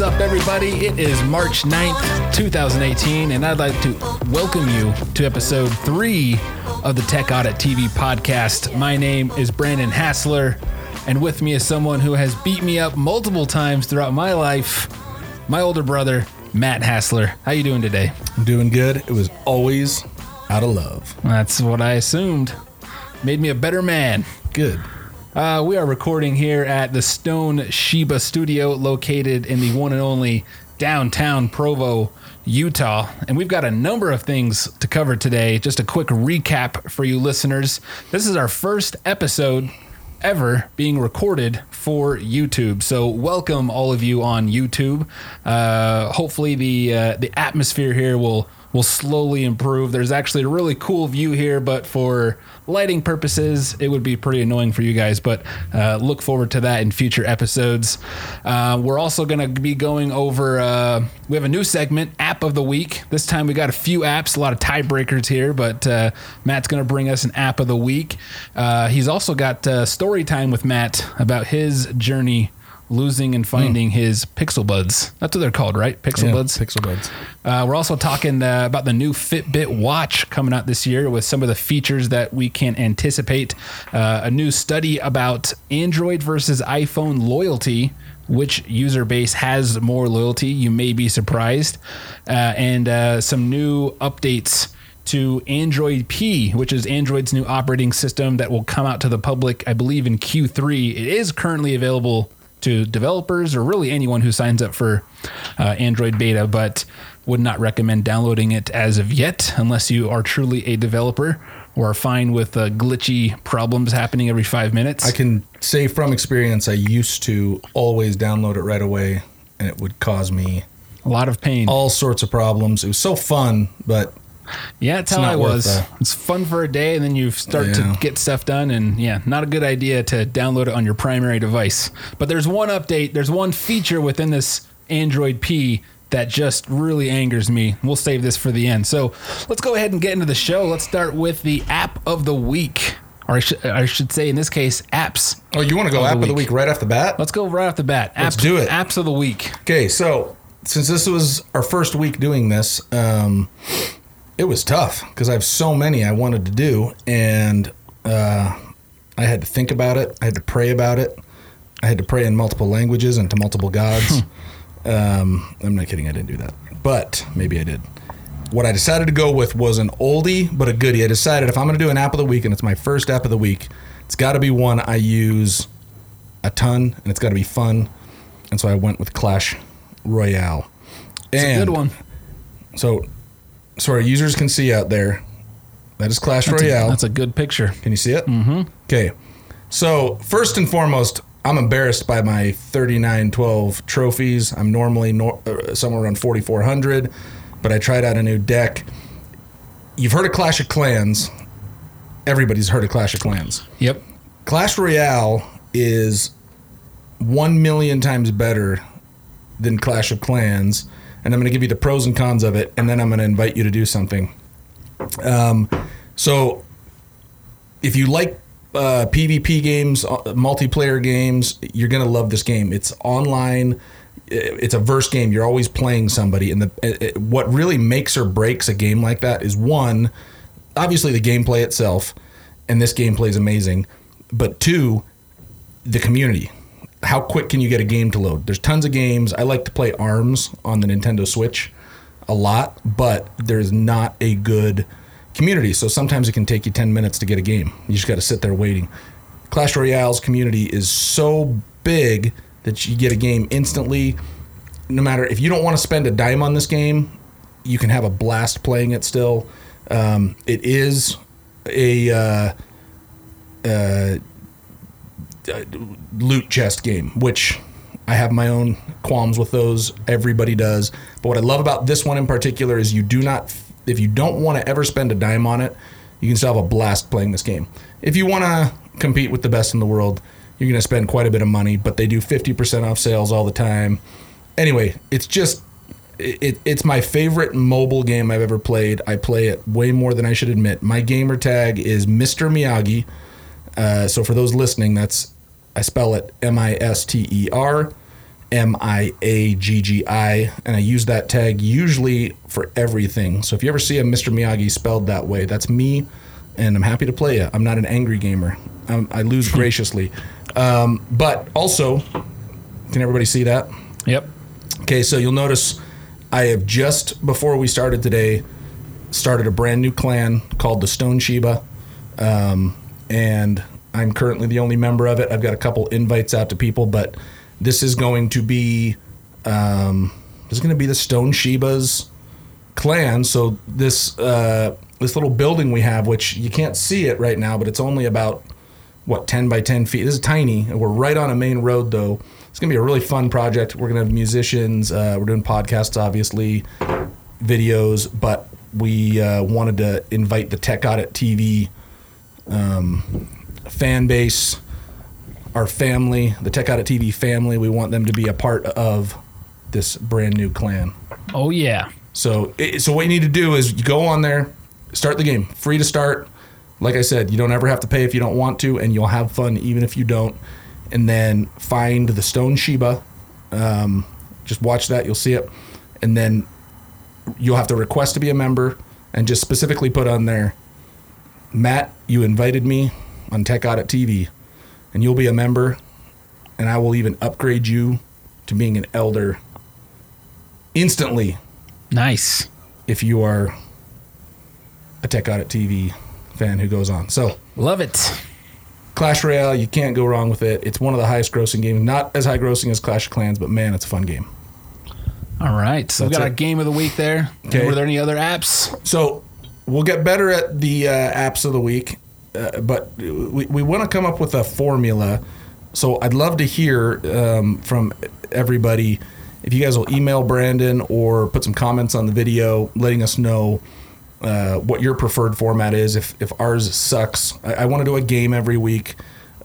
What's up, everybody? It is March 9th, 2018, and I'd like to welcome you to episode three of the Tech Audit TV podcast. My name is Brandon Hassler, and with me is someone who has beat me up multiple times throughout my life, my older brother, Matt Hassler. How you doing today? I'm doing good. It was always out of love. That's what I assumed. Made me a better man. Good. Uh, we are recording here at the Stone Sheba Studio, located in the one and only downtown Provo, Utah. And we've got a number of things to cover today. Just a quick recap for you listeners. This is our first episode ever being recorded for YouTube. So welcome all of you on YouTube. Uh, hopefully the uh, the atmosphere here will will slowly improve. There's actually a really cool view here, but for lighting purposes, it would be pretty annoying for you guys. But uh, look forward to that in future episodes. Uh, we're also going to be going over. Uh, we have a new segment, app of the week. This time we got a few apps, a lot of tiebreakers here, but uh, Matt's going to bring us an app of the week. Uh, he's also got uh, story time with Matt about his journey losing and finding his pixel buds. That's what they're called, right? Pixel Yeah, buds. Pixel buds. Uh, we're also talking uh, about the new Fitbit watch coming out this year with some of the features that we can anticipate. Uh, a new study about Android versus iPhone loyalty. Which user base has more loyalty? You may be surprised. Uh, and uh, some new updates to Android P, which is Android's new operating system that will come out to the public, I believe, in Q3. It is currently available to developers or really anyone who signs up for uh, Android beta, but would not recommend downloading it as of yet unless you are truly a developer or are fine with uh, glitchy problems happening every five minutes. I can say from experience, I used to always download it right away, and it would cause me a lot of pain. all sorts of problems. It was so fun, but yeah, that's how I was. It's fun for a day, and then you start to get stuff done. And yeah, not a good idea to download it on your primary device. But there's one update. There's one feature within this Android P that just really angers me. We'll save this for the end. So let's go ahead and get into the show. Let's start with the app of the week, or I should, I should say, in this case, apps. oh, you want to go Of the app of the week. right off the bat? Let's go right off the bat. Let's apps, do it. Apps of the week. Okay, so since this was our first week doing this, um, it was tough because I have so many I wanted to do, and uh, I had to think about it. I had to pray about it. I had to pray in multiple languages and to multiple gods. um, I'm not kidding. I didn't do that, but maybe I did. What I decided to go with was an oldie but a goodie. I decided if I'm going to do an app of the week, and it's my first app of the week, it's got to be one I use a ton, and it's got to be fun. And so I went with Clash Royale. It's and a good one. So, so our users can see out there. That is Clash That's a, Royale. that's a good picture. Can you see it? Mm-hmm. Okay. So first and foremost, I'm embarrassed by my 3912 trophies. I'm normally nor- uh, somewhere around 4400, but I tried out a new deck. You've heard of Clash of Clans. Everybody's heard of Clash of Clans. Yep. Clash Royale is one million times better than Clash of Clans, and I'm going to give you the pros and cons of it, and then I'm going to invite you to do something. Um, so, if you like uh, PvP games, uh, multiplayer games, you're going to love this game. It's online. It's a verse game. You're always playing somebody, and the it, it- what really makes or breaks a game like that is one, obviously the gameplay itself, and this gameplay is amazing. But two, the community. How quick can you get a game to load? There's tons of games. I like to play ARMS on the Nintendo Switch a lot, but there's not a good community. So sometimes it can take you 10 minutes to get a game. You just got to sit there waiting. Clash Royale's community is so big that you get a game instantly. No matter if you don't want to spend a dime on this game, you can have a blast playing it still. Um, it is a uh, uh, Uh, loot chest game, which I have my own qualms with those. Everybody does. But what I love about this one in particular is you do not, if you don't want to ever spend a dime on it, you can still have a blast playing this game. If you want to compete with the best in the world, you're going to spend quite a bit of money, but they do 50% off sales all the time. Anyway, it's just it, it's my favorite mobile game I've ever played. I play it way more than I should admit. My gamer tag is Mr. Miyagi. Uh, so for those listening, that's I spell it M I S T E R, M I A G G I, and I use that tag usually for everything. So if you ever see a Mr. Miyagi spelled that way, that's me, and I'm happy to play you. I'm not an angry gamer. I'm, I lose graciously. Um, but also, can everybody see that? Yep. Okay, so you'll notice I have just before we started today started a brand new clan called the Stone Shiba, um, and I'm currently the only member of it. I've got a couple invites out to people, but this is going to be um, this is going to be the Stone Sheba's clan. So this uh, this little building we have, which you can't see it right now, but it's only about what 10 by 10 feet. This is tiny. We're right on a main road though. It's gonna be a really fun project. We're gonna have musicians. Uh, we're doing podcasts, obviously, videos, but we uh, wanted to invite the Tech Audit TV um, fan base, our family, the Tech Audit TV family. We want them to be a part of this brand new clan. Oh yeah. So, it, so what you need to do is you go on there, start the game, free to start. Like I said, you don't ever have to pay if you don't want to, and you'll have fun even if you don't. And then find the Stone Sheba. Um, just watch that, you'll see it, and then you'll have to request to be a member, and just specifically put on there, Matt, you invited me on Tech Audit TV, and you'll be a member, and I will even upgrade you to being an elder instantly Nice. if you are a Tech Audit TV fan who goes on. So, Love it. Clash Royale, you can't go wrong with it. It's one of the highest grossing games. Not as high grossing as Clash of Clans, but man, it's a fun game. All right. So we That's got our it. game of the week there. Okay. Were there any other apps? So, we'll get better at the uh, apps of the week, uh, but we, we want to come up with a formula. So, I'd love to hear um, from everybody if you guys will email Brandon or put some comments on the video letting us know uh, what your preferred format is. If, if ours sucks, I, I want to do a game every week.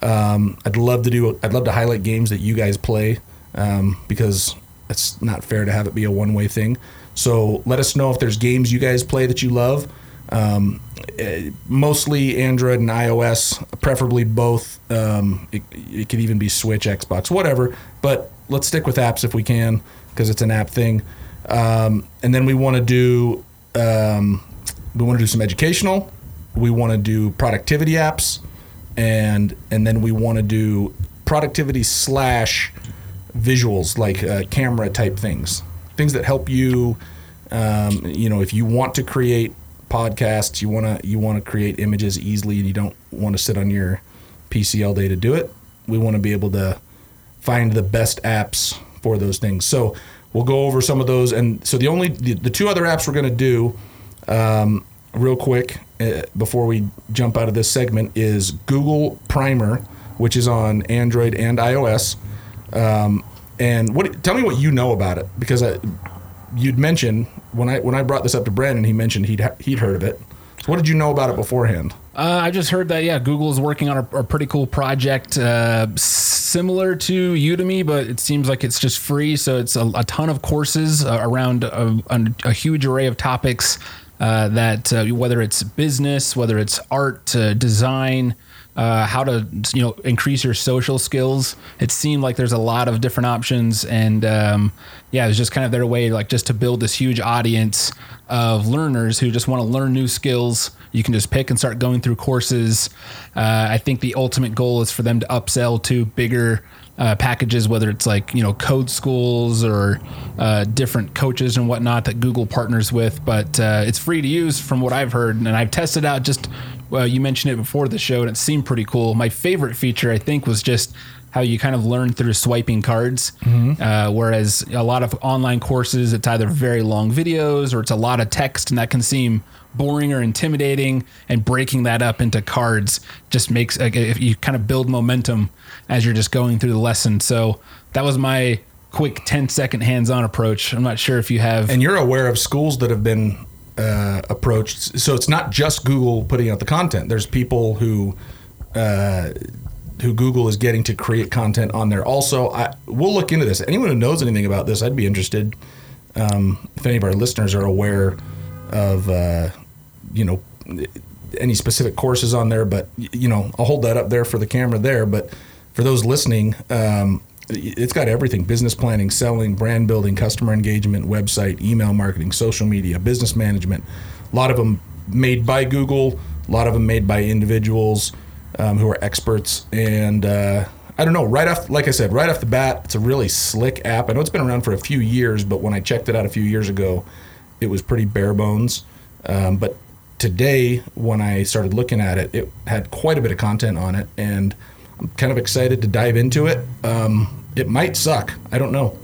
Um, I'd love to do. I'd love to highlight games that you guys play um, because it's not fair to have it be a one way thing. So let us know if there's games you guys play that you love. Um, eh, mostly Android and iOS, preferably both. Um, it, it could even be Switch, Xbox, whatever. But let's stick with apps if we can because it's an app thing. Um, and then we want to do um, we want to do some educational. We want to do productivity apps, and and then we want to do productivity slash visuals like uh, camera type things, things that help you. Um, you know, if you want to create podcasts, you want to you want to create images easily, and you don't want to sit on your PC all day to do it. We want to be able to find the best apps for those things. So we'll go over some of those. And so the only the, the two other apps we're going to do um, real quick uh, before we jump out of this segment is Google Primer, which is on Android and iOS. Um, and what? Tell me what you know about it because I, you'd mentioned when I when I brought this up to Brandon, he mentioned he'd he'd heard of it. So what did you know about it beforehand? Uh, I just heard that yeah, Google is working on a, a pretty cool project uh, similar to Udemy, but it seems like it's just free. So it's a, a ton of courses uh, around a, a, huge array of topics. Uh, that uh, whether it's business, whether it's art, uh, design, uh, how to you know increase your social skills. It seemed like there's a lot of different options, and um, yeah, it was just kind of their way like just to build this huge audience of learners who just want to learn new skills. You can just pick and start going through courses. Uh, I think the ultimate goal is for them to upsell to bigger uh, packages, whether it's like you know code schools or uh, different coaches and whatnot that Google partners with. But uh, it's free to use, from what I've heard, and I've tested out. Just well, you mentioned it before the show, and it seemed pretty cool. My favorite feature, I think, was just how you kind of learn through swiping cards. Uh, whereas a lot of online courses, it's either very long videos or it's a lot of text, and that can seem boring or intimidating. And breaking that up into cards just makes like, if you kind of build momentum as you're just going through the lesson. So that was my quick 10 second hands-on approach. I'm not sure if you have. And you're aware of schools that have been uh, approached. So it's not just Google putting out the content. There's people who uh, who Google is getting to create content on there. Also, I, we'll look into this. Anyone who knows anything about this, I'd be interested. Um, if any of our listeners are aware of, uh, you know, any specific courses on there, but you know, I'll hold that up there for the camera there. But for those listening, um, it's got everything business planning, selling, brand building, customer engagement, website, email marketing, social media, business management. A lot of them made by Google, a lot of them made by individuals um, who are experts. And uh, I don't know, right off, like I said, right off the bat, it's a really slick app. I know it's been around for a few years, but when I checked it out a few years ago, it was pretty bare bones. Um, but today, when I started looking at it, it had quite a bit of content on it. And I'm kind of excited to dive into it. Um, it might suck. I don't know.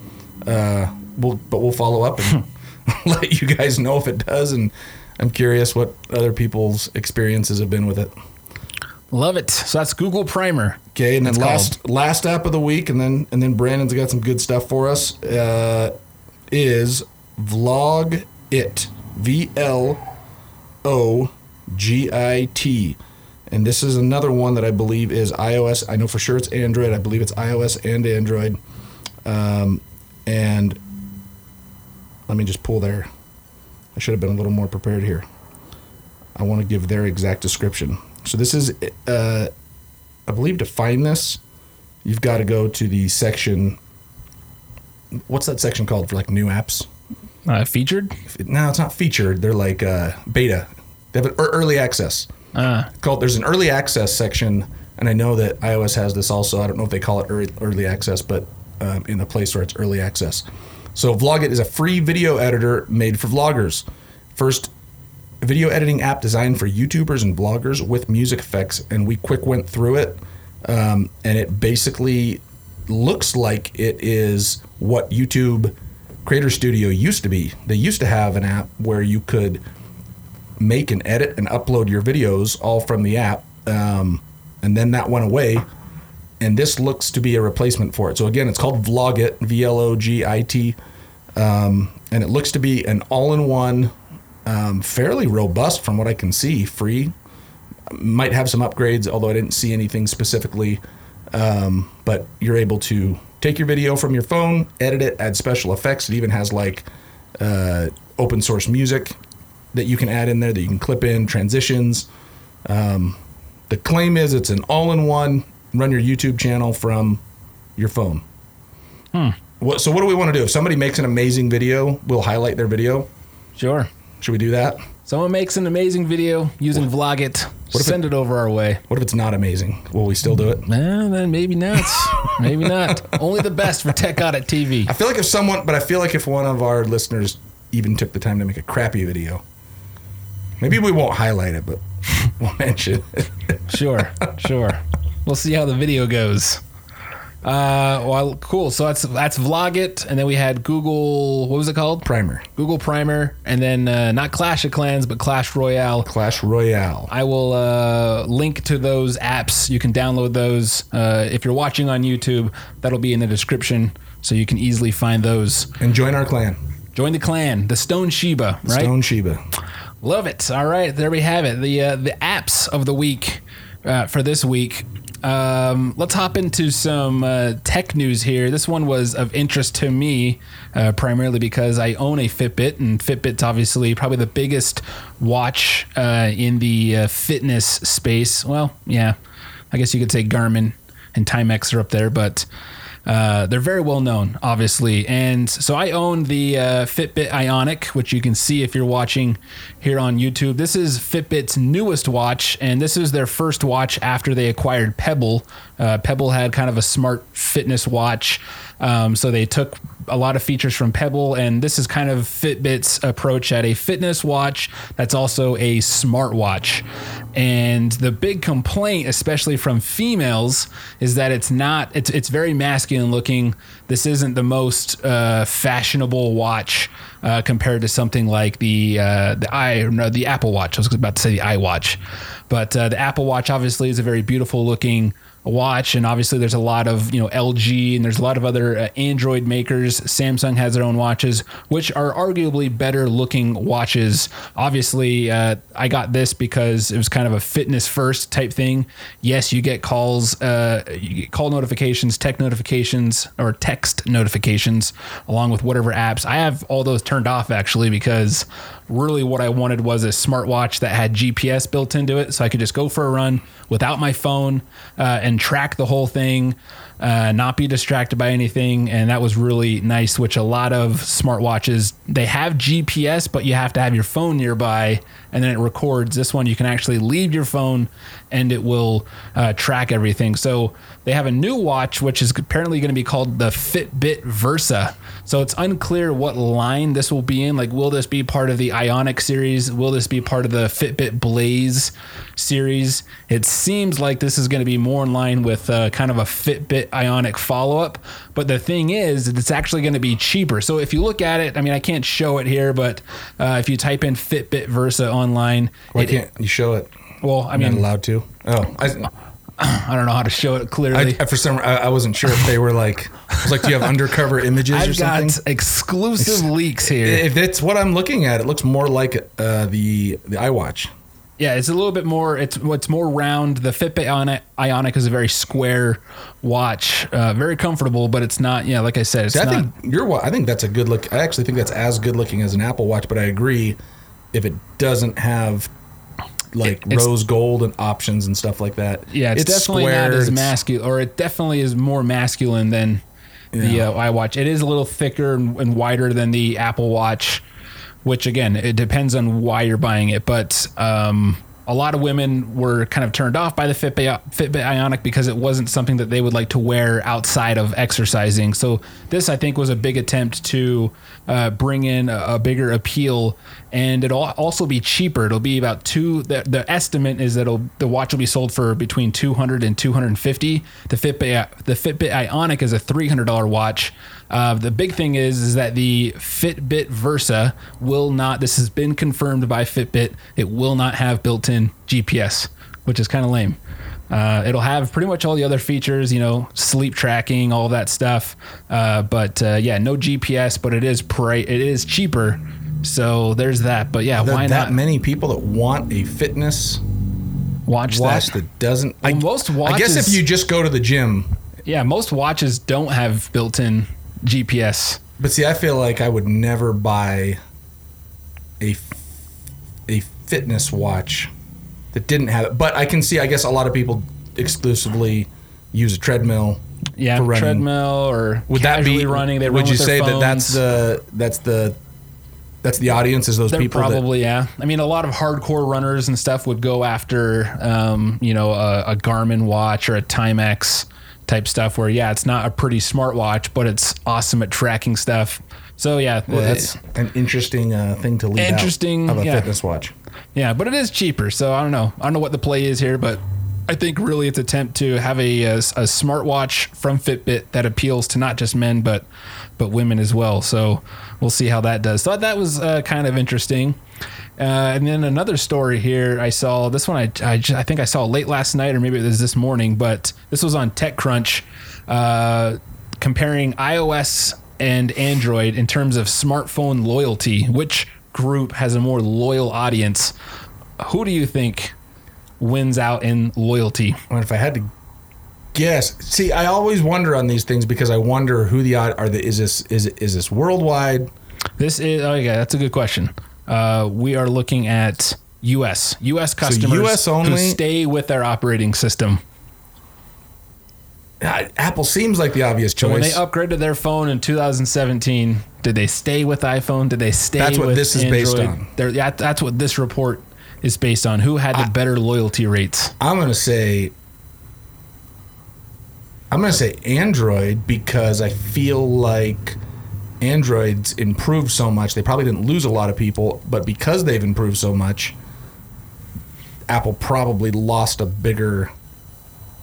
Uh, we'll, but we'll follow up and let you guys know if it does. And I'm curious what other people's experiences have been with it. Love it. So that's Google Primer. Okay, and then last last app of the week, and then and then Brandon's got some good stuff for us. Uh, is Vlog It V L O G I T, and this is another one that I believe is iOS. I know for sure it's Android. I believe it's iOS and Android. Um, and let me just pull there. I should have been a little more prepared here. I want to give their exact description. So this is, uh, I believe, to find this, you've got to go to the section. What's that section called for like new apps? Uh, featured? No, it's not featured. They're like uh, beta. They have an early access Uh, called. There's an early access section, and I know that iOS has this also. I don't know if they call it early, early access, but um, in the Play Store, it's early access. So Vlogit is a free video editor made for vloggers. First video editing app designed for YouTubers and bloggers with music effects, and we quick went through it, um, and it basically looks like it is what YouTube Creator Studio used to be. They used to have an app where you could make and edit and upload your videos all from the app, um, and then that went away. And this looks to be a replacement for it. So again, it's called Vlogit, V L O G I T, um, and it looks to be an all-in-one, um, fairly robust from what I can see. Free, might have some upgrades, although I didn't see anything specifically. Um, but you're able to take your video from your phone, edit it, add special effects. It even has like uh, open source music that you can add in there that you can clip in transitions. Um, the claim is it's an all-in-one. Run your YouTube channel from your phone. What, so what do we want to do? If somebody makes an amazing video, we'll highlight their video. sure. Should we do that? Someone makes an amazing video using Vlogit. if Send it over our way. What if it's not amazing? Will we still do it? Then maybe not. maybe not. Only the best for Tech Audit TV. I feel like if someone, but I feel like if one of our listeners even took the time to make a crappy video, maybe we won't highlight it, but we'll mention it. Sure, sure. We'll see how the video goes. Uh, well, cool. So that's that's vlog it, and then we had Google. What was it called? Primer. Google Primer, and then uh, not Clash of Clans, but Clash Royale. Clash Royale. I will uh, link to those apps. You can download those. Uh, if you're watching on YouTube, that'll be in the description, so you can easily find those. And join our clan. Join the clan, the Stone Sheba, right? Stone Sheba. Love it. All right, there we have it. The uh, the apps of the week uh, for this week. Um, let's hop into some uh, tech news here. This one was of interest to me uh, primarily because I own a Fitbit, and Fitbit's obviously probably the biggest watch uh, in the uh, fitness space. Well, yeah, I guess you could say Garmin and Timex are up there, but uh, they're very well known, obviously. And so I own the uh, Fitbit Ionic, which you can see if you're watching here on YouTube. This is Fitbit's newest watch, and this is their first watch after they acquired Pebble. Uh, Pebble had kind of a smart fitness watch. Um, so they took a lot of features from Pebble, and this is kind of Fitbit's approach at a fitness watch that's also a smartwatch. And the big complaint, especially from females, is that it's not. It's it's very masculine looking. This isn't the most uh, fashionable watch uh, compared to something like the uh, the i no, the Apple Watch. I was about to say the iWatch, but uh, the Apple Watch obviously is a very beautiful looking watch and obviously there's a lot of you know LG and there's a lot of other uh, Android makers. Samsung has their own watches which are arguably better looking watches. Obviously uh, I got this because it was kind of a fitness first type thing. Yes you get calls uh, you get call notifications tech notifications or text notifications along with whatever apps. I have all those turned off actually because really what I wanted was a smartwatch that had GPS built into it, so I could just go for a run without my phone uh, and track the whole thing, uh, not be distracted by anything. And that was really nice. Which a lot of smartwatches they have GPS, but you have to have your phone nearby, and then it records. This one you can actually leave your phone, and it will uh, track everything. So they have a new watch, which is apparently going to be called the Fitbit Versa. So it's unclear what line this will be in. Like, will this be part of the Ionic series? Will this be part of the Fitbit Blaze series? It seems like this is going to be more in line with uh, kind of a Fitbit Ionic follow up. But the thing is, it's actually going to be cheaper. So if you look at it, I mean, I can't show it here, but uh, if you type in Fitbit Versa online, Why it- can't you show it? well, I I'm not mean, allowed to. Oh, I, I don't know how to show it clearly. I, for some, I, I wasn't sure if they were like, I was like, do you have undercover images or I've got something? exclusive leaks here. If it's what I'm looking at, it looks more like uh, the the iWatch. Yeah, it's a little bit more. It's what's more round. The Fitbit Ionic, Ionic is a very square watch, uh, very comfortable, but it's not. Yeah, like I said, it's See, I not. think your I think that's a good look. I actually think that's as good looking as an Apple Watch, but I agree if it doesn't have like It's- rose gold and options and stuff like that. yeah, it's, definitely not as masculine, or it definitely is more masculine than the Yeah. uh, iWatch. It is a little thicker and, and wider than the Apple Watch, which again, it depends on why you're buying it, but. Um, a lot of women were kind of turned off by the Fitbit, Fitbit Ionic because it wasn't something that they would like to wear outside of exercising. So this, I think, was a big attempt to uh, bring in a, a bigger appeal, and it'll also be cheaper. It'll be about two. The, the estimate is that the watch will be sold for between 200 and 250. The Fitbit, the Fitbit Ionic is a $300 watch. Uh, the big thing is is that the Fitbit Versa will not. This has been confirmed by Fitbit. It will not have built-in GPS, which is kind of lame. Uh, it'll have pretty much all the other features, you know, sleep tracking, all that stuff. Uh, but uh, yeah, no GPS. But it is pri- It is cheaper. So there's that. But yeah, There are why that not many people that want a fitness watch watch that? that, doesn't? I, Well, most I guess if you just go to the gym, Yeah, most watches don't have built-in GPS. but see, I feel like I would never buy a a fitness watch that didn't have it. But I can see, I guess, a lot of people exclusively use a treadmill. Yeah, for running. treadmill or Would that be running. They would run you say that that's the that's the that's the audience is those They're people that probably yeah. I mean, a lot of hardcore runners and stuff would go after, um, you know, a, a Garmin watch or a Timex type stuff. Where yeah, it's not a pretty smartwatch, but it's awesome at tracking stuff. So yeah, Well, that's an interesting uh, thing to leave Interesting, out of a yeah. fitness watch. Yeah, but it is cheaper. So I don't know. I don't know what the play is here, but I think really it's attempt to have a, a, a smartwatch from Fitbit that appeals to not just men but but women as well. So we'll see how that does. Thought that was uh, kind of interesting. Uh, and then another story here I saw. This one I, I, I think I saw late last night or maybe it was this morning, but this was on TechCrunch uh, comparing iOS and Android in terms of smartphone loyalty. Which group has a more loyal audience? Who do you think wins out in loyalty? And if I had to guess, see, I always wonder on these things because I wonder who the odd are. The is this is is this worldwide? This is oh yeah, that's a good question. Uh, we are looking at U.S. U.S. customers US who only? stay with their operating system. Apple seems like the obvious So when they upgraded their phone in 2017, did they stay with iPhone? Did they stay? That's what with this is based on. They're- yeah, that's what this report is based on. Who had the better loyalty rates? I'm gonna say. I'm gonna say Android because I feel like Android's improved so much. They probably didn't lose a lot of people, but because they've improved so much, Apple probably lost a bigger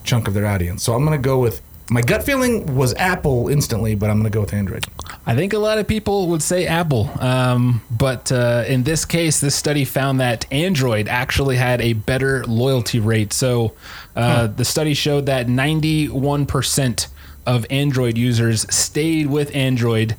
chunk of their audience. So I'm gonna go with my gut feeling was Apple instantly, but I'm gonna go with Android. I think a lot of people would say Apple, um, but uh, in this case, this study found that Android actually had a better loyalty rate. So uh, the study showed that 91% of Android users stayed with Android,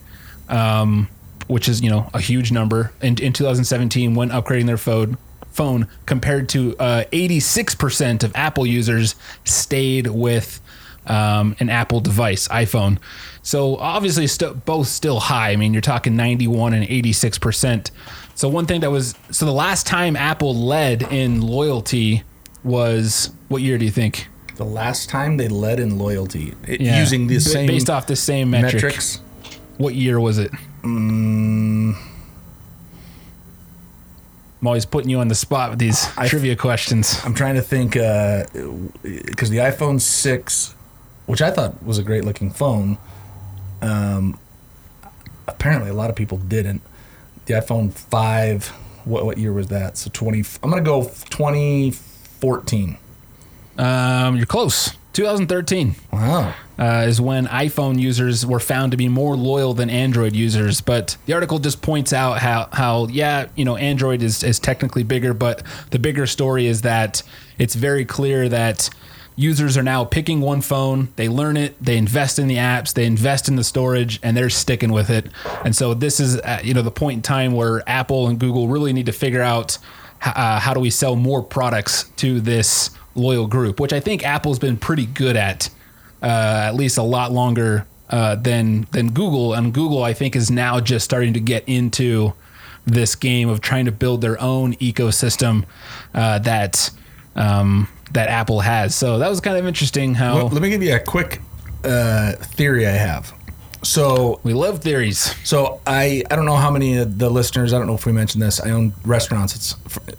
um, which is you know a huge number in, in 2017 when upgrading their phone. Phone compared to uh, 86% of Apple users stayed with um, an Apple device, iPhone. So obviously, st- both still high. I mean, you're talking 91 and 86 percent. So one thing that was so the last time Apple led in loyalty was what year do you think? The last time they led in loyalty it- Yeah. using the B- same based off the same metric. metrics. What year was it? Mm, I'm always putting you on the spot with these I- trivia questions. I'm trying to think because the iPhone six, which I thought was a great looking phone, um, apparently a lot of people didn't. The iPhone five, what what year was that? So twenty. I'm gonna go 2014. Um, you're close. 2013 Wow. uh, is when iPhone users were found to be more loyal than Android users. But the article just points out how, how yeah, you know, Android is, is technically bigger, but the bigger story is that it's very clear that users are now picking one phone, they learn it, they invest in the apps, they invest in the storage, and they're sticking with it. And so this is, uh, you know, the point in time where Apple and Google really need to figure out uh, how do we sell more products to this loyal group, which I think Apple's been pretty good at uh, at least a lot longer uh, than than Google. And Google, I think, is now just starting to get into this game of trying to build their own ecosystem uh, that um, that Apple has. So that was kind of interesting how Let, let me give you a quick uh, theory I have. So we love theories. So I I don't know how many of the listeners. I don't know if we mentioned this. I own restaurants. It's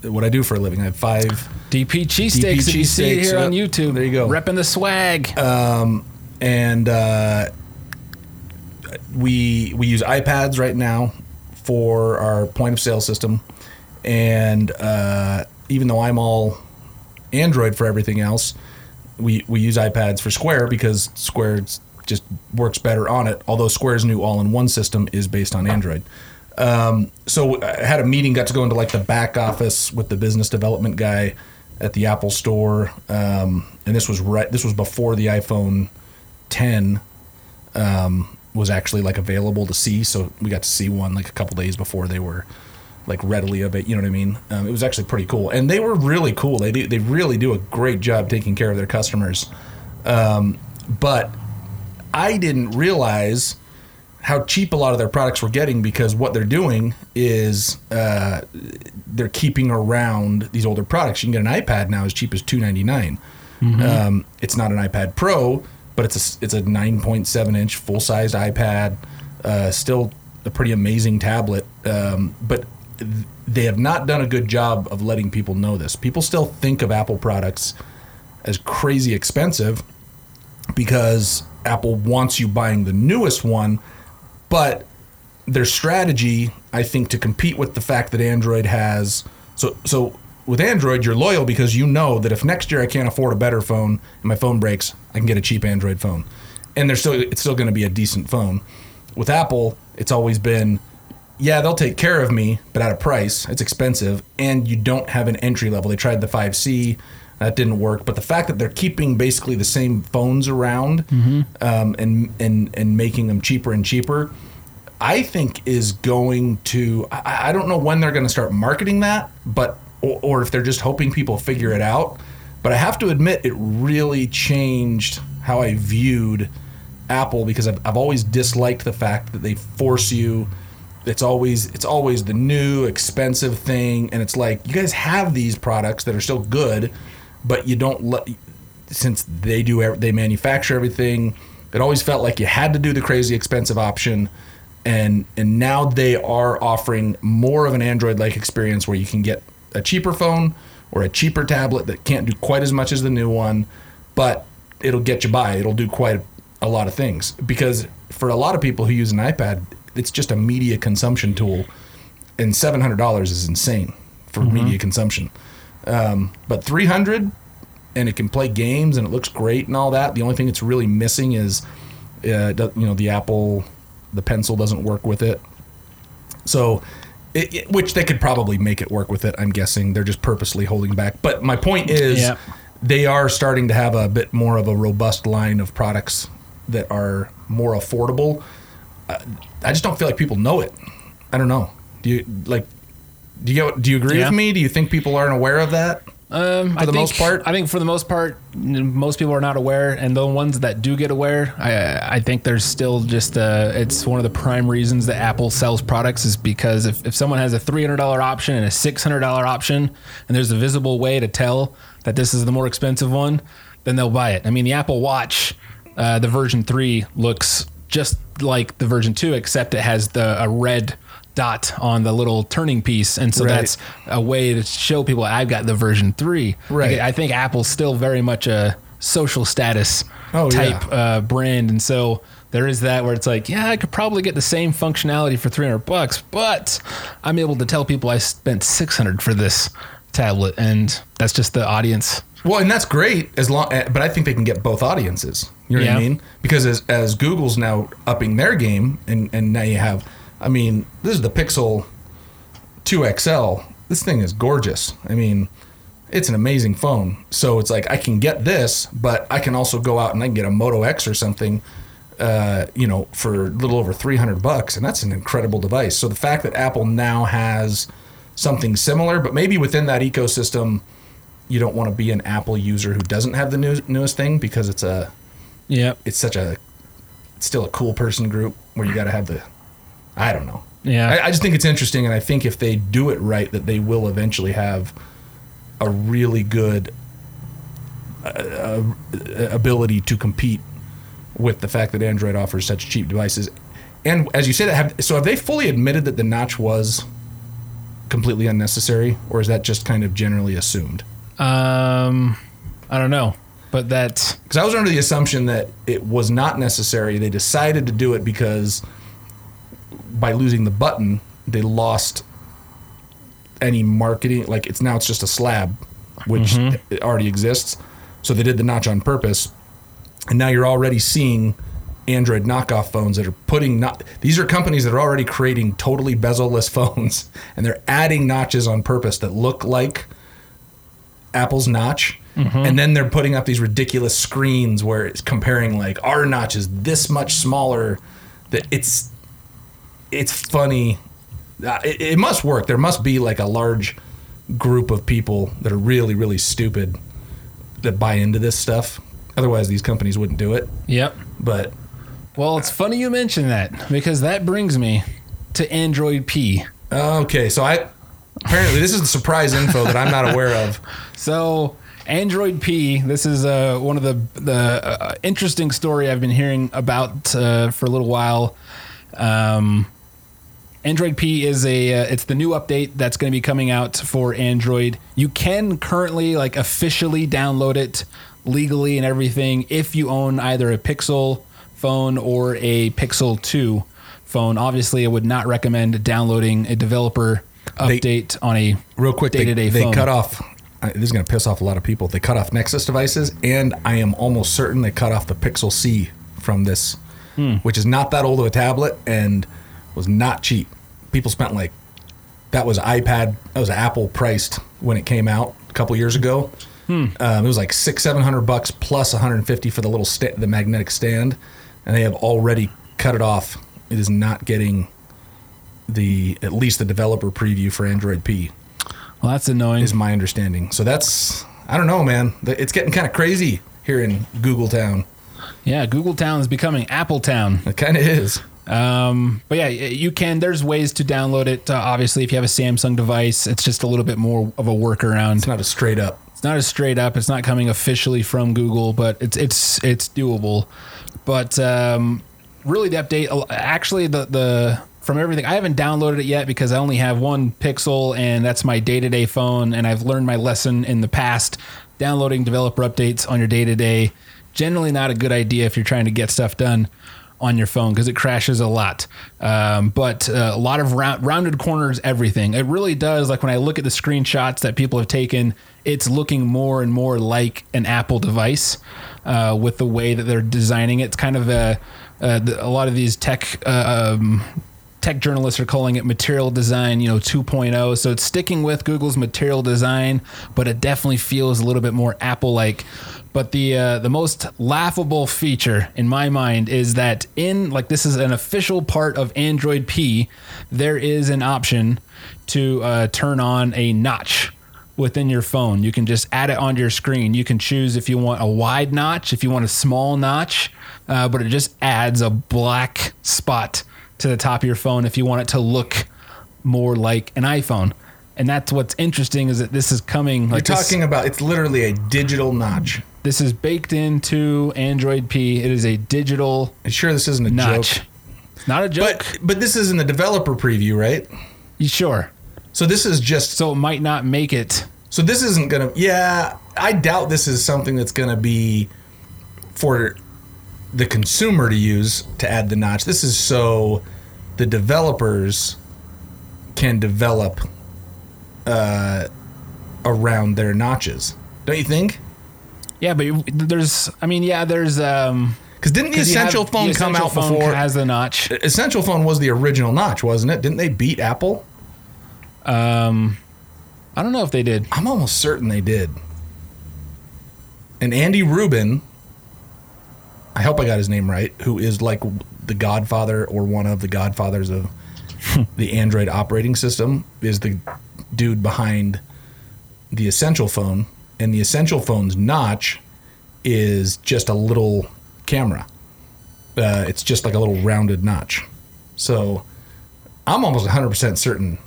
what I do for a living. I have five. DP cheesesteaks, if you see it here on. YouTube. There you go. Repping the swag. Um, and uh, we we use iPads right now for our point of sale system, and uh, even though I'm all Android for everything else, we we use iPads for Square because Square just works better on it. Although Square's new all-in-one system is based on Android. Um, so I had a meeting, got to go into like the back office with the business development guy at the Apple store, um, and this was right. This was before the iPhone 10 um, was actually like available to see. So we got to see one like a couple days before they were like readily of it. You know what I mean? Um, it was actually pretty cool, and they were really cool. They do, they really do a great job taking care of their customers. Um, but I didn't realize how cheap a lot of their products were getting because what they're doing is uh, they're keeping around these older products. You can get an iPad now as cheap as two ninety nine. Um, it's not an iPad Pro, but it's a it's a nine point seven inch full sized iPad. Uh, still a pretty amazing tablet, um, but th- they have not done a good job of letting people know this. People still think of Apple products as crazy expensive because Apple wants you buying the newest one, but their strategy, I think, to compete with the fact that Android has so so with Android, you're loyal because you know that if next year I can't afford a better phone and my phone breaks, I can get a cheap Android phone, and they're still it's still going to be a decent phone. With Apple, it's always been, yeah, they'll take care of me, but at a price. It's expensive, and you don't have an entry level. They tried the 5C, that didn't work. But the fact that they're keeping basically the same phones around um, and and and making them cheaper and cheaper, I think is going to. I, I don't know when they're going to start marketing that, but or, or if they're just hoping people figure it out. But I have to admit, it really changed how I viewed Apple because I've, I've always disliked the fact that they force you. It's always it's always the new expensive thing, and it's like you guys have these products that are still good, but you don't let since they do they manufacture everything. It always felt like you had to do the crazy expensive option, and and now they are offering more of an Android like experience where you can get a cheaper phone or a cheaper tablet that can't do quite as much as the new one, but it'll get you by. It'll do quite a lot of things because for a lot of people who use an iPad, it's just a media consumption tool, and seven hundred dollars is insane for mm-hmm. media consumption. Um, but three hundred, and it can play games and it looks great and all that. The only thing it's really missing is, uh, you know, the Apple, the pencil doesn't work with it. So, it, it- which they could probably make it work with it. I'm guessing they're just purposely holding back. But my point is, Yeah. they are starting to have a bit more of a robust line of products that are more affordable. Uh, I just don't feel like people know it. I don't know. Do you like? Do you do you agree Yeah. with me? Do you think people aren't aware of that? Um, For the most part? I think for the most part, most people are not aware, and the ones that do get aware, I I think there's still just uh, it's one of the prime reasons that Apple sells products is because if, if someone has a three hundred dollar option and a six hundred dollar option, and there's a visible way to tell that this is the more expensive one, then they'll buy it. I mean, the Apple Watch, uh, the version three looks just like the version two, except it has the a red dot on the little turning piece, and so Right. that's a way to show people I've got the version three. Right. Like, I think Apple's still very much a social status Oh, type yeah. uh, brand, and so there is that where it's like, yeah, I could probably get the same functionality for three hundred bucks, but I'm able to tell people I spent six hundred for this tablet, and that's just the audience. Well, and that's great as long, eh, but I think they can get both audiences. You know what I mean? Because as as Google's now upping their game, and and now you have, I mean, this is the Pixel 2 XL. This thing is gorgeous. I mean, it's an amazing phone. So it's like I can get this, but I can also go out and I can get a Moto X or something. Uh, you know, for a little over 300 bucks, and that's an incredible device. So the fact that Apple now has something similar, but maybe within that ecosystem, you don't want to be an Apple user who doesn't have the new, newest thing because it's a yeah, it's such a it's still a cool person group where you got to have the I don't know. Yeah. I, I just think it's interesting, and I think if they do it right, that they will eventually have a really good uh, uh, ability to compete with the fact that Android offers such cheap devices. And as you say that, have, so have they fully admitted that the notch was completely unnecessary, or is that just kind of generally assumed? Um, I don't know, but that Because I was under the assumption that it was not necessary. They decided to do it because by losing the button, they lost any marketing. Like it's now it's just a slab, which mm-hmm. it already exists. So they did the notch on purpose, and now you're already seeing Android knockoff phones that are putting not. These are companies that are already creating totally bezel-less phones, and they're adding notches on purpose that look like Apple's notch. Mm-hmm. And then they're putting up these ridiculous screens where it's comparing like our notch is this much smaller. That it's it's funny. Uh, it, it must work. There must be like a large group of people that are really really stupid that buy into this stuff. Otherwise, these companies wouldn't do it. Yep. But Well, it's funny you mention that because that brings me to Android P. okay, so I apparently this is the surprise info that I'm not aware of. So Android P. This is uh, one of the the uh, interesting story I've been hearing about uh, for a little while. Um, Android P is a uh, it's the new update that's going to be coming out for Android. You can currently like officially download it legally and everything if you own either a Pixel phone or a Pixel 2 phone. Obviously, I would not recommend downloading a developer They- update on a Real quick, day-to-day they phone. cut off. I- This is going to piss off a lot of people. They cut off Nexus devices, and I am almost certain they cut off the Pixel C from this, Hmm. which is not that old of a tablet and was not cheap. People spent like that was iPad, that was Apple priced when it came out a couple years ago. Hmm. Um, it was like six, seven hundred bucks plus 150 for the little sta- the magnetic stand, and they have already cut it off. It is not getting the at least the developer preview for Android P Well, that's annoying. is my understanding. So that's I don't know, man. It's getting kind of crazy here in Google Town. Yeah, Google Town is becoming Apple Town. It kind of is. Um, but yeah, you can. There's ways to download it. Uh, obviously, if you have a Samsung device, it's just a little bit more of a workaround. It's not a straight up. It's not a straight up. It's not coming officially from Google, but it's it's it's doable. But um, really, the update actually the the from everything I haven't downloaded it yet because I only have one Pixel and that's my day to day phone, and I've learned my lesson in the past. Downloading developer updates on your day to day generally not a good idea if you're trying to get stuff done on your phone because it crashes a lot. Um, but uh, a lot of round, rounded corners, everything. It really does. Like when I look at the screenshots that people have taken, it's looking more and more like an Apple device uh, with the way that they're designing it. It's kind of a, uh, the, a lot of these tech. Uh, um, tech journalists are calling it material design, you know, 2.0. So it's sticking with Google's material design, but it definitely feels a little bit more Apple like. But the uh, the most laughable feature in my mind is that in like this is an official part of Android P, there is an option to uh, turn on a notch within your phone. You can just add it onto your screen. You can choose if you want a wide notch, if you want a small notch, uh, but it just adds a black spot to the top of your phone if you want it to look more like an iPhone. And that's what's interesting is that this is coming. You're Like this- talking about it's literally a digital notch. This is baked into Android P. It is a digital I'm sure this isn't a notch. joke. Not a joke. But but this is in the developer preview, right? You sure. So this is just So it might not make it. so this isn't gonna yeah, I doubt this is something that's gonna be for the consumer to use to add the notch. This is so the developers can develop uh, around their notches. Don't you think? Yeah, but you- there's. I mean, yeah, there's. um Because didn't the 'cause you have- Essential phone the come Essential out phone before? Has the notch. Essential phone was the original notch, wasn't it? Didn't they beat Apple? Um, I don't know if they did. I'm almost certain they did. And Andy Rubin, I hope I got his name right, who is like the godfather or one of the godfathers of the Android operating system, is the dude behind the Essential phone. And the Essential phone's notch is just a little camera. Uh, it's just like a little rounded notch. So I'm almost 100% certain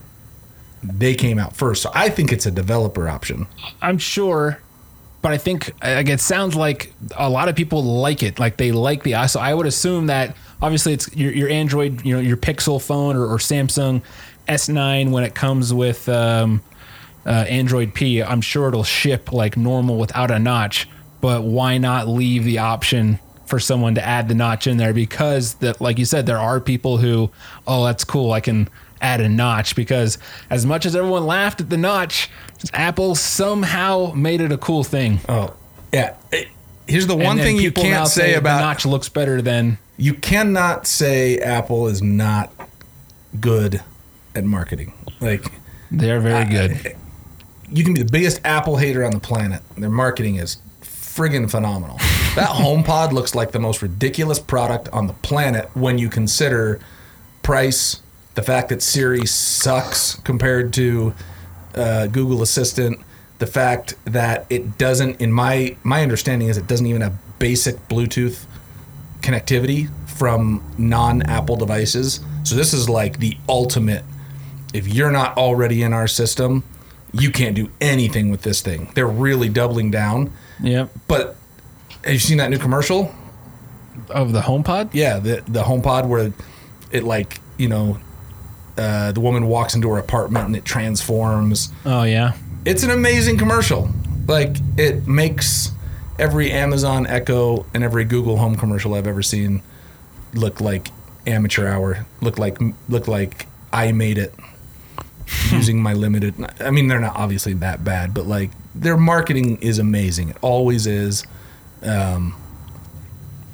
they came out first. So I think it's a developer option. I'm sure, but I think like it sounds like a lot of people like it. Like they like the. So I would assume that obviously it's your, your Android, you know, your Pixel phone or, or Samsung S9 when it comes with um, uh, Android P. I'm sure it'll ship like normal without a notch. But why not leave the option for someone to add the notch in there? Because that, like you said, there are people who, oh, that's cool. I can add a notch because as much as everyone laughed at the notch, Apple somehow made it a cool thing. Oh, yeah. Here's the one thing you can't say the about notch looks better than you cannot say Apple is not good at marketing. Like they're very good. You can be the biggest Apple hater on the planet. Their marketing is friggin' phenomenal. that HomePod looks like the most ridiculous product on the planet when you consider price, the fact that Siri sucks compared to uh, Google Assistant, the fact that it doesn't. In my my understanding is it doesn't even have basic Bluetooth connectivity from non-Apple devices. So this is like the ultimate. If you're not already in our system, you can't do anything with this thing. They're really doubling down. Yep. But have you seen that new commercial? Of the HomePod? Yeah, the the HomePod where it like you know uh, the woman walks into her apartment and it transforms. Oh yeah. It's an amazing commercial. Like it makes every Amazon Echo and every Google Home commercial I've ever seen look like amateur hour. Look like look like I made it using my limited. I mean, they're not obviously that bad, but like their marketing is amazing. It always is. Um,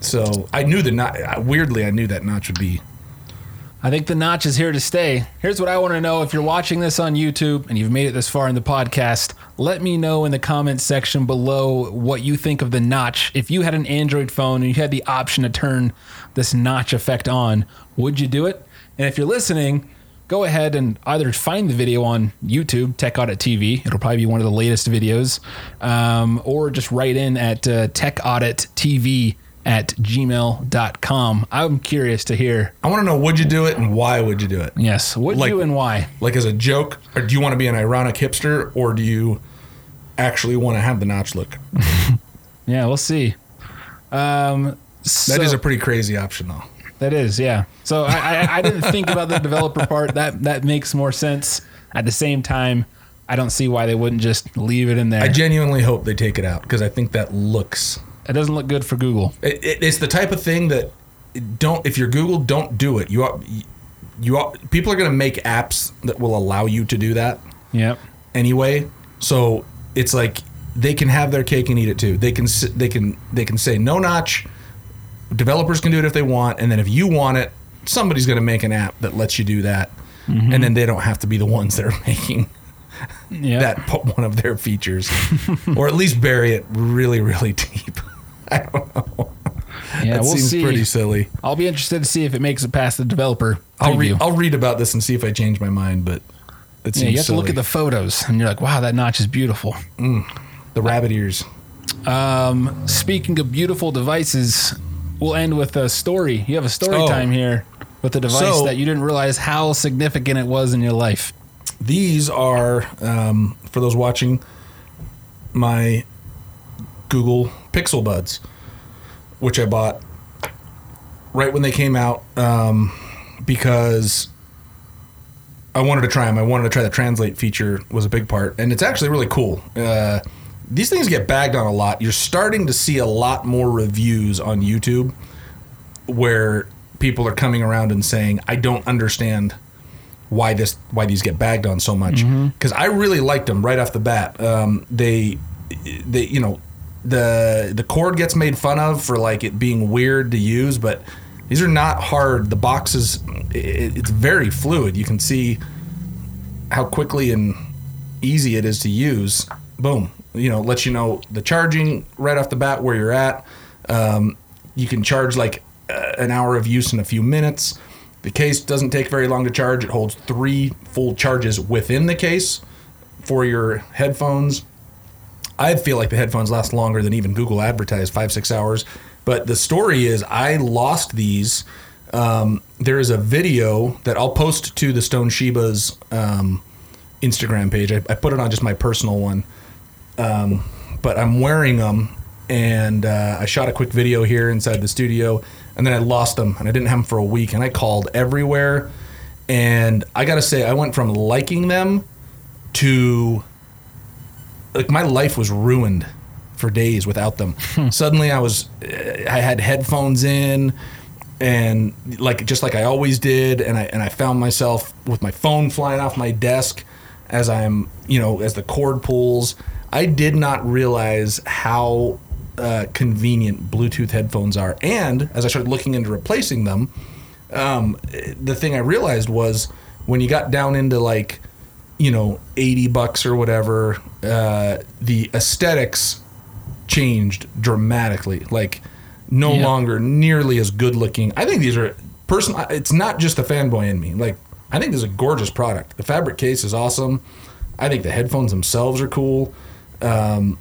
so I knew the not. Weirdly, I knew that notch would be. I think the notch is here to stay. Here's what I want to know. If you're watching this on YouTube and you've made it this far in the podcast, let me know in the comments section below what you think of the notch. If you had an Android phone and you had the option to turn this notch effect on, would you do it? And if you're listening, go ahead and either find the video on YouTube, Tech Audit TV. It'll probably be one of the latest videos, um, or just write in at uh, Tech Audit TV at gmail.com. I'm curious to hear I want to know would you do it and why would you do it? Yes. Would Like- you and why? Like as a joke, or do you want to be an ironic hipster, or do you actually want to have the notch look? Yeah, we'll see. Um, That is a pretty crazy option, though. That is yeah. So I, I, I didn't think about the developer part. That that makes more sense. At the same time, I don't see why they wouldn't just leave it in there. I genuinely hope they take it out because I think that looks. it doesn't look good for Google. It, it, it's the type of thing that don't. If you're Google, don't do it. You are, you are, people are going to make apps that will allow you to do that Yep. anyway. So it's like they can have their cake and eat it too. They can they can they can say no notch. Developers can do it if they want, and then if you want it, somebody's going to make an app that lets you do that, and then they don't have to be the ones that are making Yeah. that one of their features, or at least bury it really really deep. I don't know. yeah. that we'll seems see. pretty silly. I'll be interested to see if it makes it past the developer I'll read I'll read about this and see if I change my mind, but It seems Yeah, you have to look at the photos, and you're like, "Wow, that notch is beautiful." the rabbit ears. Um, speaking of beautiful devices, we'll end with a story. You have a story Oh. time here with a device So- that you didn't realize how significant it was in your life. These are um, for those watching my Google Pixel Buds, which I bought right when they came out um, because I wanted to try them. I wanted to try the translate feature was a big part, and it's actually really cool. Uh, these things get bagged on a lot. You're starting to see a lot more reviews on YouTube where people are coming around and saying, "I don't understand why this why these get bagged on so much." Because I really liked them right off the bat. Um, they they you know the the cord gets made fun of for like it being weird to use, but these are not hard. The box is it, it's very fluid. You can see how quickly and easy it is to use. Boom, you know, lets you know the charging right off the bat where you're at. Um, you can charge like uh, an hour of use in a few minutes. The case doesn't take very long to charge. It holds three full charges within the case for your headphones. I feel like the headphones last longer than even Google advertised, five, six hours. But the story is, I lost these. Um, there is a video that I'll post to the Stone Shiba's um, Instagram page. I, I put it on just my personal one. Um, but I'm wearing them, and uh, I shot a quick video here inside the studio, and then I lost them, and I didn't have them for a week, and I called everywhere. And I got to say, I went from liking them to like my life was ruined for days without them. Suddenly, I was, I had headphones in, and like just like I always did, and I and I found myself with my phone flying off my desk as I'm, you know, as the cord pulls. I did not realize how uh, convenient Bluetooth headphones are, and as I started looking into replacing them, um, the thing I realized was when you got down into like, you know, 80 bucks or whatever, uh, the aesthetics changed dramatically. Like, no Yeah. longer nearly as good looking. I think these are person. It's not just the fanboy in me. Like, I think this is a gorgeous product. The fabric case is awesome. I think the headphones themselves are cool. Um,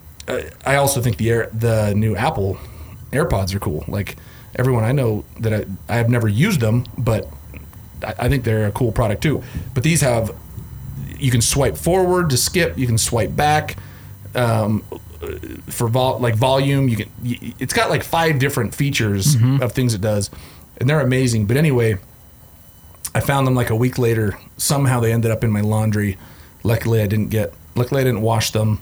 I- also think the air, the new Apple AirPods are cool. Like everyone I know that I, I have never used them, but I, I think they're a cool product too. But these have you can swipe forward to skip, you can swipe back um, for vol- like volume. You can y- it's got like five different features of things it does, and they're amazing. But anyway, I found them like a week later. Somehow they ended up in my laundry. Luckily, I didn't get. Luckily, I didn't wash them.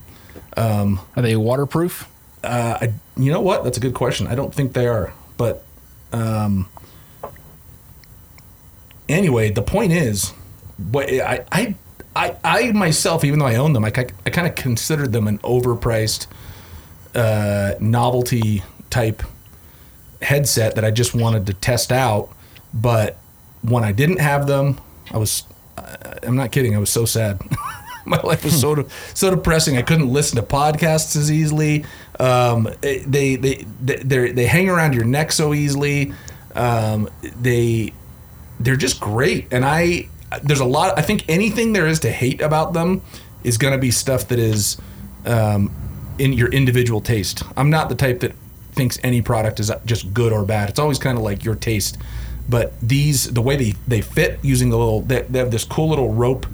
Are they waterproof? Uh, I, you know what? That's a good question. I don't think they are, but um, anyway, the point is, what I, I, I, I myself, even though I own them, I, ki- I kind of considered them an overpriced uh, novelty type headset that I just wanted to test out. But when I didn't have them, I was, I'm not kidding, I was so sad. My life was so so depressing. I couldn't listen to podcasts as easily. Um, they they they they hang around your neck so easily. Um, they they're just great, and I there's a lot. I think anything there is to hate about them is going to be stuff that is um, in your individual taste. I'm not the type that thinks any product is just good or bad. It's always kind of like your taste. But these, the way they, they fit using the little, they, they have this cool little rope.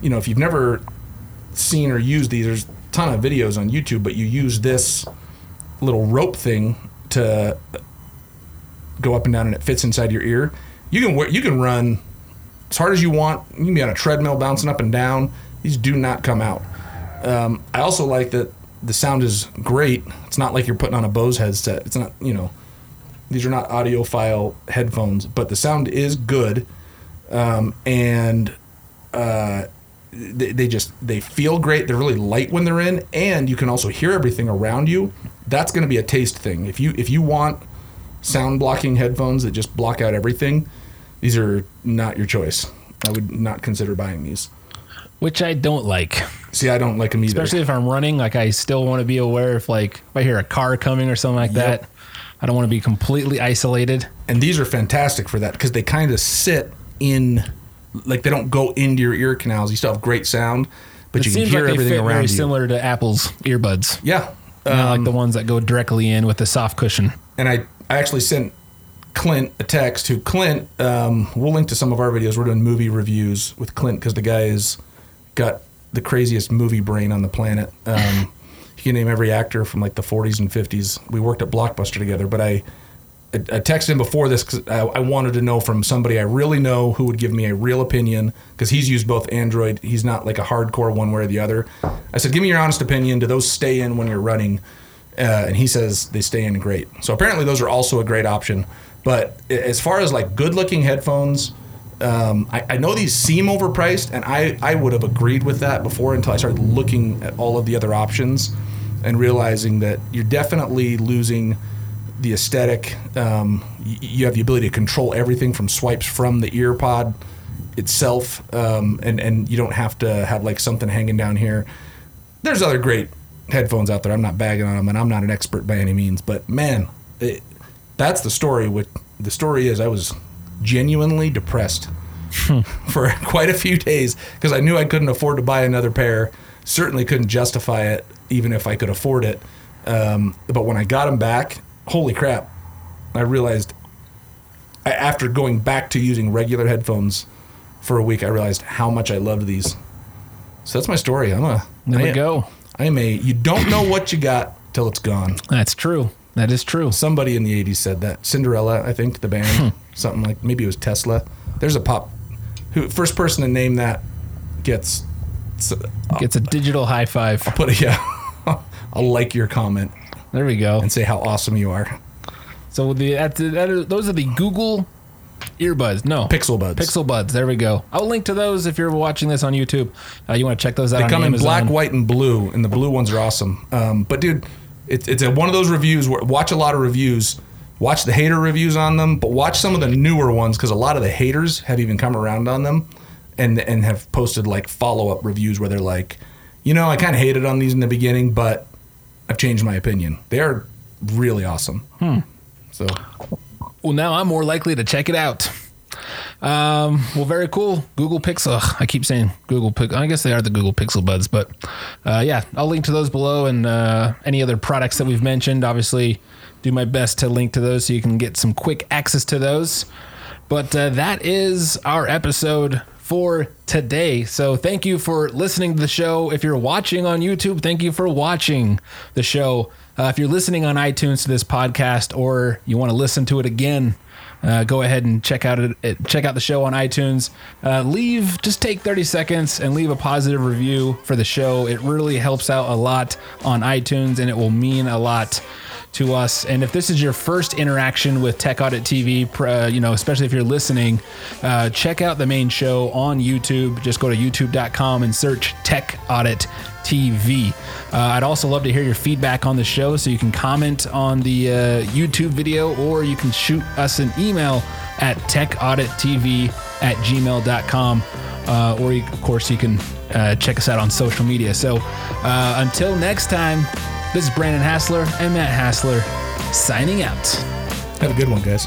You know, if you've never seen or used these, there's a ton of videos on YouTube, but you use this little rope thing to go up and down and it fits inside your ear. You can you can run as hard as you want. You can be on a treadmill bouncing up and down. These do not come out. Um, I also like that the sound is great. It's not like you're putting on a Bose headset. It's not, you know, these are not audiophile headphones, but the sound is good. Um, and uh, they, they just they feel great. They're really light when they're in, and you can also hear everything around you. That's going to be a taste thing. If you if you want sound blocking headphones that just block out everything, these are not your choice. I would not consider buying these. Which I don't like, See, I don't like them either. especially if I'm running. Like I still want to be aware if like if I hear a car coming or something like Yep. that. I don't want to be completely isolated. and these are fantastic for that because they kind of sit in like they don't go into your ear canals. You still have great sound, but It you can hear like everything around very you. similar to Apple's earbuds. Yeah. Know, like Um, the ones that go directly in with the soft cushion. and I, I actually sent Clint a text who Clint, um, we'll link to some of our videos. We're doing movie reviews with Clint because the guy has got the craziest movie brain on the planet. Um, he can name every actor from like the 40s and 50s. We worked at Blockbuster together, but I, I, texted him before this because I, wanted to know from somebody I really know who would give me a real opinion because he's used both Android. He's not like a hardcore one way or the other. I said, give me your honest opinion. Do those stay in when you're running? Uh, and he says they stay in great. So apparently those are also a great option. But as far as like good looking headphones, um, I, I know these seem overpriced, and I, I would have agreed with that before until I started looking at all of the other options and realizing that you're definitely losing the aesthetic. Um, y- you have the ability to control everything from swipes from the ear pod itself, um, and and you don't have to have like something hanging down here. There's other great headphones out there. I'm not bagging on them, and I'm not an expert by any means, but man, it, that's the story. What the story is, I was genuinely depressed for quite a few days because I knew I couldn't afford to buy another pair. Certainly couldn't justify it, even if I could afford it. Um, but when I got them back, holy crap! I realized I, after going back to using regular headphones for a week, I realized how much I loved these. So that's my story. I'm a There we go. I am a. You don't know what you got till it's gone. That's true. That is true. Somebody in the '80s said that. Cinderella, I think, the band, hmm. something like maybe it was Tesla. There's a pop. Who first person to name that gets. Gets a digital high five. Put a yeah. I'll like your comment There we go. and say how awesome you are. So the that, that are, those are the Google earbuds. No, Pixel buds. Pixel buds. There we go. I'll link to those if you're watching this on YouTube. Uh, you want to check those out? They come in black, white, and blue, and the blue ones are awesome. Um, but dude, it's it's a, one of those reviews where watch a lot of reviews, watch the hater reviews on them, but watch some of the newer ones because a lot of the haters have even come around on them, and and have posted like follow up reviews where they're like, you know, I kind of hated on these in the beginning, but I've changed my opinion. They are really awesome. So Well, now I'm more likely to check it out. Um, well, very cool. Google Pixel. Ugh, I keep saying Google Pixel. I guess they are the Google Pixel Buds, but uh, yeah, I'll link to those below and uh, any other products that we've mentioned. Obviously, do my best to link to those so you can get some quick access to those. But uh, that is our episode for today. So thank you for listening to the show. If you're watching on YouTube, thank you for watching the show. Uh, if you're listening on iTunes to this podcast or you want to listen to it again, uh, go ahead and check out it. Check out the show on iTunes. Uh, leave just take 30 seconds and leave a positive review for the show. It really helps out a lot on iTunes, and it will mean a lot to us. And if this is your first interaction with Tech Audit TV, uh, you know, especially if you're listening, uh, check out the main show on YouTube. Just go to youtube.com and search Tech Audit TV. Uh, I'd also love to hear your feedback on the show, so you can comment on the uh, YouTube video or you can shoot us an email at techaudittv at gmail.com. Uh, or, you, of course, you can uh, check us out on social media. So uh, until next time, this is Brandon Hassler and Matt Hassler signing out. Have a good one, guys.